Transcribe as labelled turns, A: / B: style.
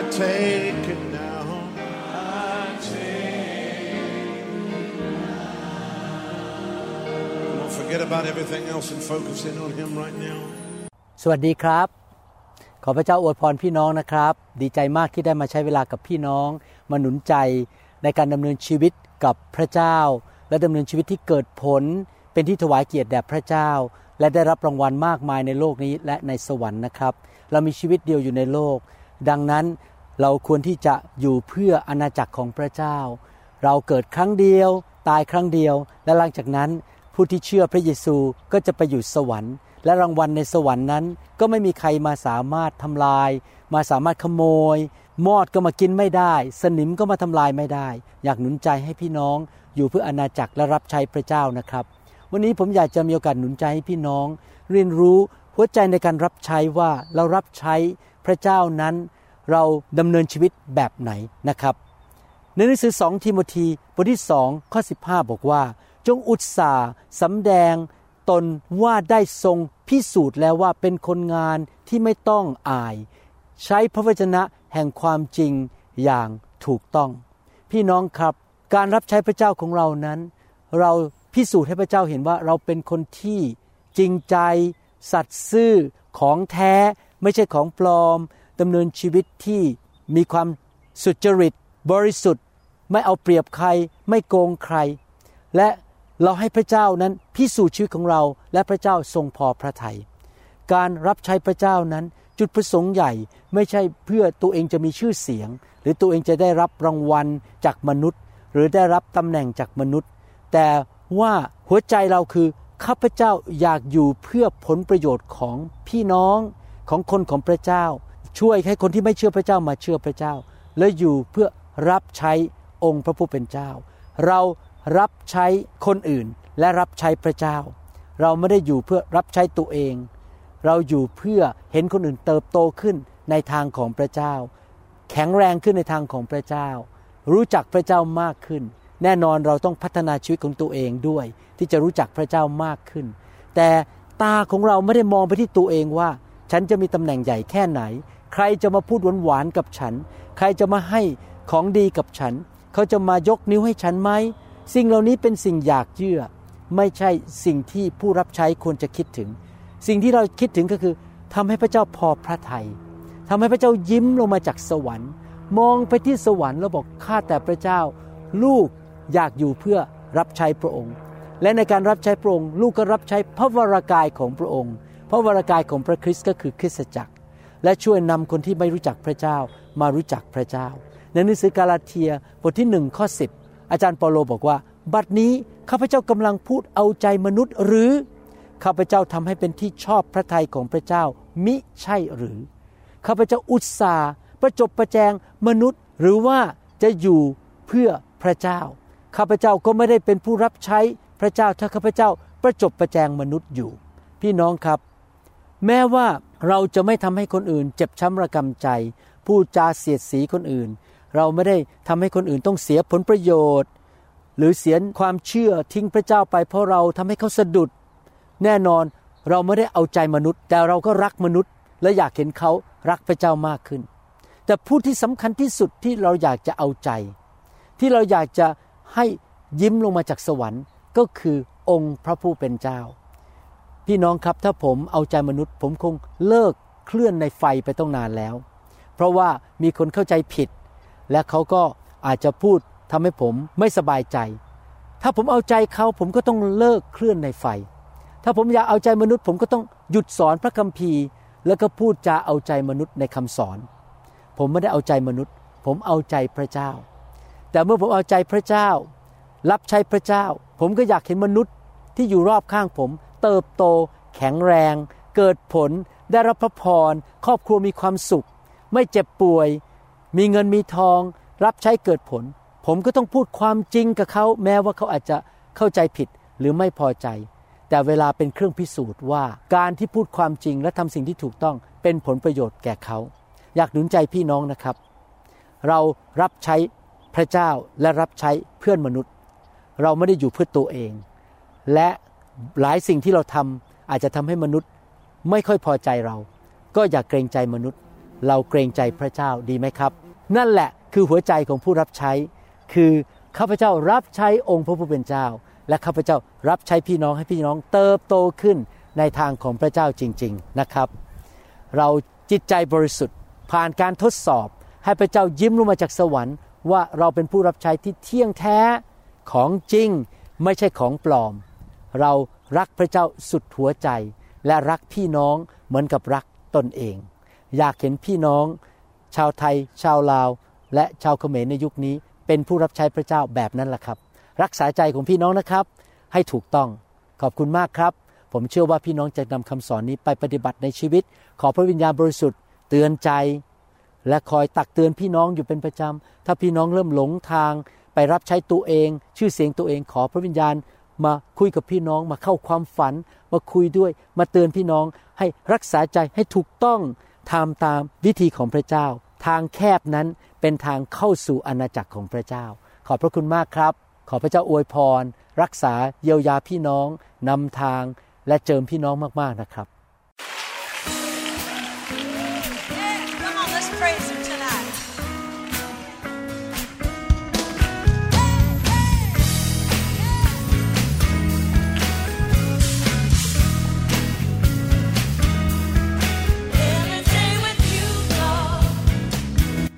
A: I take it now. I take Don't forget about everything else and focus in on Him right now.
B: สวัสดีครับ ขอพระเจ้าอวยพรพี่น้องนะครับ ดีใจมากที่ได้มาใช้เวลากับพี่น้อง มาหนุนใจในการดำเนินชีวิตกับพระเจ้า และดำเนินชีวิตที่เกิดผล เป็นที่ถวายเกียรติแด่พระเจ้า และได้รับรางวัลมากมายในโลกนี้และในสวรรค์นะครับ เรามีชีวิตเดียวอยู่ในโลกดังนั้น เราควรที่จะอยู่เพื่ออาณาจักรของพระเจ้า เราเกิดครั้งเดียว ตายครั้งเดียว และหลังจากนั้นผู้ที่เชื่อพระเยซูก็จะไปอยู่สวรรค์ และรางวัลในสวรรค์นั้น ก็ไม่มีใครมาสามารถทำลาย มาสามารถขโมย มอดก็มากินไม่ได้ สนิมก็มาทำลายไม่ได้ อยากหนุนใจให้พี่น้องอยู่เพื่ออาณาจักรและรับใช้พระเจ้านะครับ วันนี้ผมอยากจะมีโอกาสหนุนใจให้พี่น้อง เรียนรู้หัวใจในการรับใช้ว่าเรารับใช้พระเจ้านั้น เราดำเนินชีวิตแบบไหนนะครับ ในหนังสือสองทิโมธีบทที่สองข้อ 15 บอกว่า จงอุตสาห์สำแดงตนว่าได้ทรงพิสูจน์แล้วว่าเป็นคนงานที่ไม่ต้องอาย ใช้พระวจนะแห่งความจริงอย่างถูกต้อง พี่น้องครับการรับใช้พระเจ้าของเรานั้น เราพิสูจน์ให้พระเจ้าเห็นว่าเราเป็นคนที่จริงใจ สัตย์ซื่อของแท้ ไม่ใช่ของปลอม ดำเนินชีวิตที่มีความสุจริต บริสุทธิ์ ไม่เอาเปรียบใคร ไม่โกงใคร และเราให้พระเจ้านั้นพิสูจน์ชีวิตของเรา และพระเจ้าทรงพอพระทยัยการรับใช้พระเจ้านั้นจุดประสงค์ใหญ่ไม่ใช่เพื่อตัวเองจะมีชื่อเสียง หรือตัวเองจะได้รับรางวัลจากมนุษย์ หรือได้รับตำแหน่งจากมนุษย์ แต่ว่าหัวใจเราคือข้าพเจ้าอยากอยู่เพื่อผลประโยชน์ของพี่น้องของคนของพระเจ้า ช่วยให้คนที่ไม่เชื่อพระเจ้ามาเชื่อพระเจ้า และอยู่เพื่อรับใช้องค์พระผู้เป็นเจ้า เรารับใช้คนอื่นและรับใช้พระเจ้า เราไม่ได้อยู่เพื่อรับใช้ตัวเอง เราอยู่เพื่อเห็นคนอื่นเติบโตขึ้นในทางของพระเจ้า แข็งแรงขึ้นในทางของพระเจ้า รู้จักพระเจ้ามากขึ้น แน่นอนเราต้องพัฒนาชีวิตของตัวเองด้วย ที่จะรู้จักพระเจ้ามากขึ้น แต่ตาของเราไม่ได้มองไปที่ตัวเองว่า ฉันจะมีตำแหน่งใหญ่แค่ไหน ใครจะมาพูดหวานๆกับฉัน ใครจะมาให้ของดีกับฉัน เขาจะมายกนิ้วให้ฉันไหม สิ่งเหล่านี้เป็นสิ่งอยากเยื่อ ไม่ใช่สิ่งที่ผู้รับใช้ควรจะคิดถึง สิ่งที่เราคิดถึงก็คือทำให้พระเจ้าพอพระทยัยทำให้พระเจ้ายิ้มลงมาจากสวรรค์ มองไปที่สวรรค์แล้วบอกข้าแต่พระเจ้า ลูกอยากอยู่เพื่อรับใช้พระองค์ และในการรับใช้พระองค์ ลูกก็รับใช้พระวรากายของพระองค์ พระวรากายของพระคริสต์ก็คือคริสตจักร และช่วยนำคนที่ไม่รู้จักพระเจ้ามารู้จักพระเจ้า ในหนังสือกาลาเทียบทที่หนึ่งข้อสิบอาจารย์เปาโลบอกว่า บัดนี้ข้าพเจ้ากำลังพูดเอาใจมนุษย์หรือข้าพเจ้าทำให้เป็นที่ชอบพระทัยของพระเจ้ามิใช่หรือข้าพเจ้าอุตส่าห์ประจบประแจงมนุษย์หรือว่าจะอยู่เพื่อพระเจ้าข้าพเจ้าก็ไม่ได้เป็นผู้รับใช้พระเจ้าถ้าข้าพเจ้าประจบประแจงมนุษย์อยู่ พี่น้องครับ แม้ว่า เราจะไม่ทำให้คนอื่น เจ็บช้ำระกำใจ พูดจาเสียดสีคนอื่น เราไม่ได้ทำให้คนอื่นต้องเสียผลประโยชน์ หรือเสียความเชื่อทิ้งพระเจ้าไป เพราะเราทำให้เขาสะดุด แน่นอนเราไม่ได้เอาใจมนุษย์ แต่เราก็รักมนุษย์ และอยากเห็นเขารักพระเจ้ามากขึ้น แต่ผู้ที่สำคัญที่สุดที่เราอยากจะเอาใจ ที่เราอยากจะให้ยิ้มลงมาจากสวรรค์ก็คือองค์พระผู้เป็นเจ้า พี่น้องครับถ้าผมเอาใจมนุษย์ ผมคงเลิกเคลื่อนในไฟไปต้องนานแล้ว เพราะว่ามีคนเข้าใจผิด และเขาก็อาจจะพูดทำให้ผมไม่สบายใจ ถ้าผมเอาใจเขาผมก็ต้องเลิกเคลื่อนในไฟ ถ้าผมอยากเอาใจมนุษย์ ผมก็ต้องหยุดสอนพระคัมภีร์ แล้วก็พูดจาเอาใจมนุษย์ในคำสอน ผมไม่ได้เอาใจมนุษย์ ผมเอาใจพระเจ้า แต่เมื่อผมเอาใจพระเจ้า รับใช้พระเจ้า ผมก็อยากเห็นมนุษย์ ที่อยู่รอบข้างผม เติบโต แข็งแรง เกิดผล ได้รับพระพร ครอบครัวมีความสุข ไม่เจ็บป่วย มีเงินมีทอง รับใช้เกิดผล ผมก็ต้องพูดความจริงกับเขาแม้ว่าเขาอาจจะเข้าใจผิดหรือไม่พอใจ แต่เวลาเป็นเครื่องพิสูจน์ว่า การที่พูดความจริงและทำสิ่งที่ถูกต้องเป็นผลประโยชน์แก่เขา อยากหนุนใจพี่น้องนะครับ เรารับใช้พระเจ้าและรับใช้เพื่อนมนุษย์ เราไม่ได้อยู่เพื่อตัวเอง และหลายสิ่งที่เราทำอาจจะทำให้มนุษย์ไม่ค่อยพอใจเรา ก็อย่าเกรงใจมนุษย์ เราเกรงใจพระเจ้าดีไหมครับ นั่นแหละคือหัวใจของผู้รับใช้ คือข้าพเจ้ารับใช้องค์พระผู้เป็นเจ้า และข้าพเจ้ารับใช้พี่น้องให้พี่น้องเติบโตขึ้นในทางของพระเจ้าจริง ๆนะครับ เราจิตใจบริสุทธิ์ ผ่านการทดสอบ ให้พระเจ้ายิ้มลงมาจากสวรรค์ ว่าเราเป็นผู้รับใช้ที่เที่ยงแท้ของจริง ไม่ใช่ของปลอม เรารักพระเจ้าสุดหัวใจ และรักพี่น้องเหมือนกับรักตนเอง อยากเห็นพี่น้อง ชาวไทย ชาวลาว และชาวเขมรในยุคนี้ เป็นผู้รับใช้พระเจ้าแบบนั้นแหละครับ รักษาใจของพี่น้องนะครับ ให้ถูกต้องขอบคุณมากครับ ผมเชื่อว่าพี่น้องจะนำคำสอนนี้ไปปฏิบัติในชีวิต ขอพระวิญญาณบริสุทธิ์เตือนใจ และคอยตักเตือนพี่น้องอยู่เป็นประจำถ้าพี่น้องเริ่มหลงทาง ไปรับใช้ตัวเอง ชื่อเสียงตัวเองขอพระวิญญาณ มาคุยกับพี่น้อง มาเข้าความฝัน มาคุยด้วย มาเตือนพี่น้องให้รักษาใจให้ถูกต้องทำตามวิธีของพระเจ้า ทางแคบนั้นเป็นทางเข้าสู่อาณาจักรของพระเจ้า ขอบพระคุณมากครับ ขอพระเจ้าอวยพร รักษาเยียวยาพี่น้องนำทางและเจิมพี่น้องมากๆนะครับ
C: Yeah, come on, let's praise him tonight.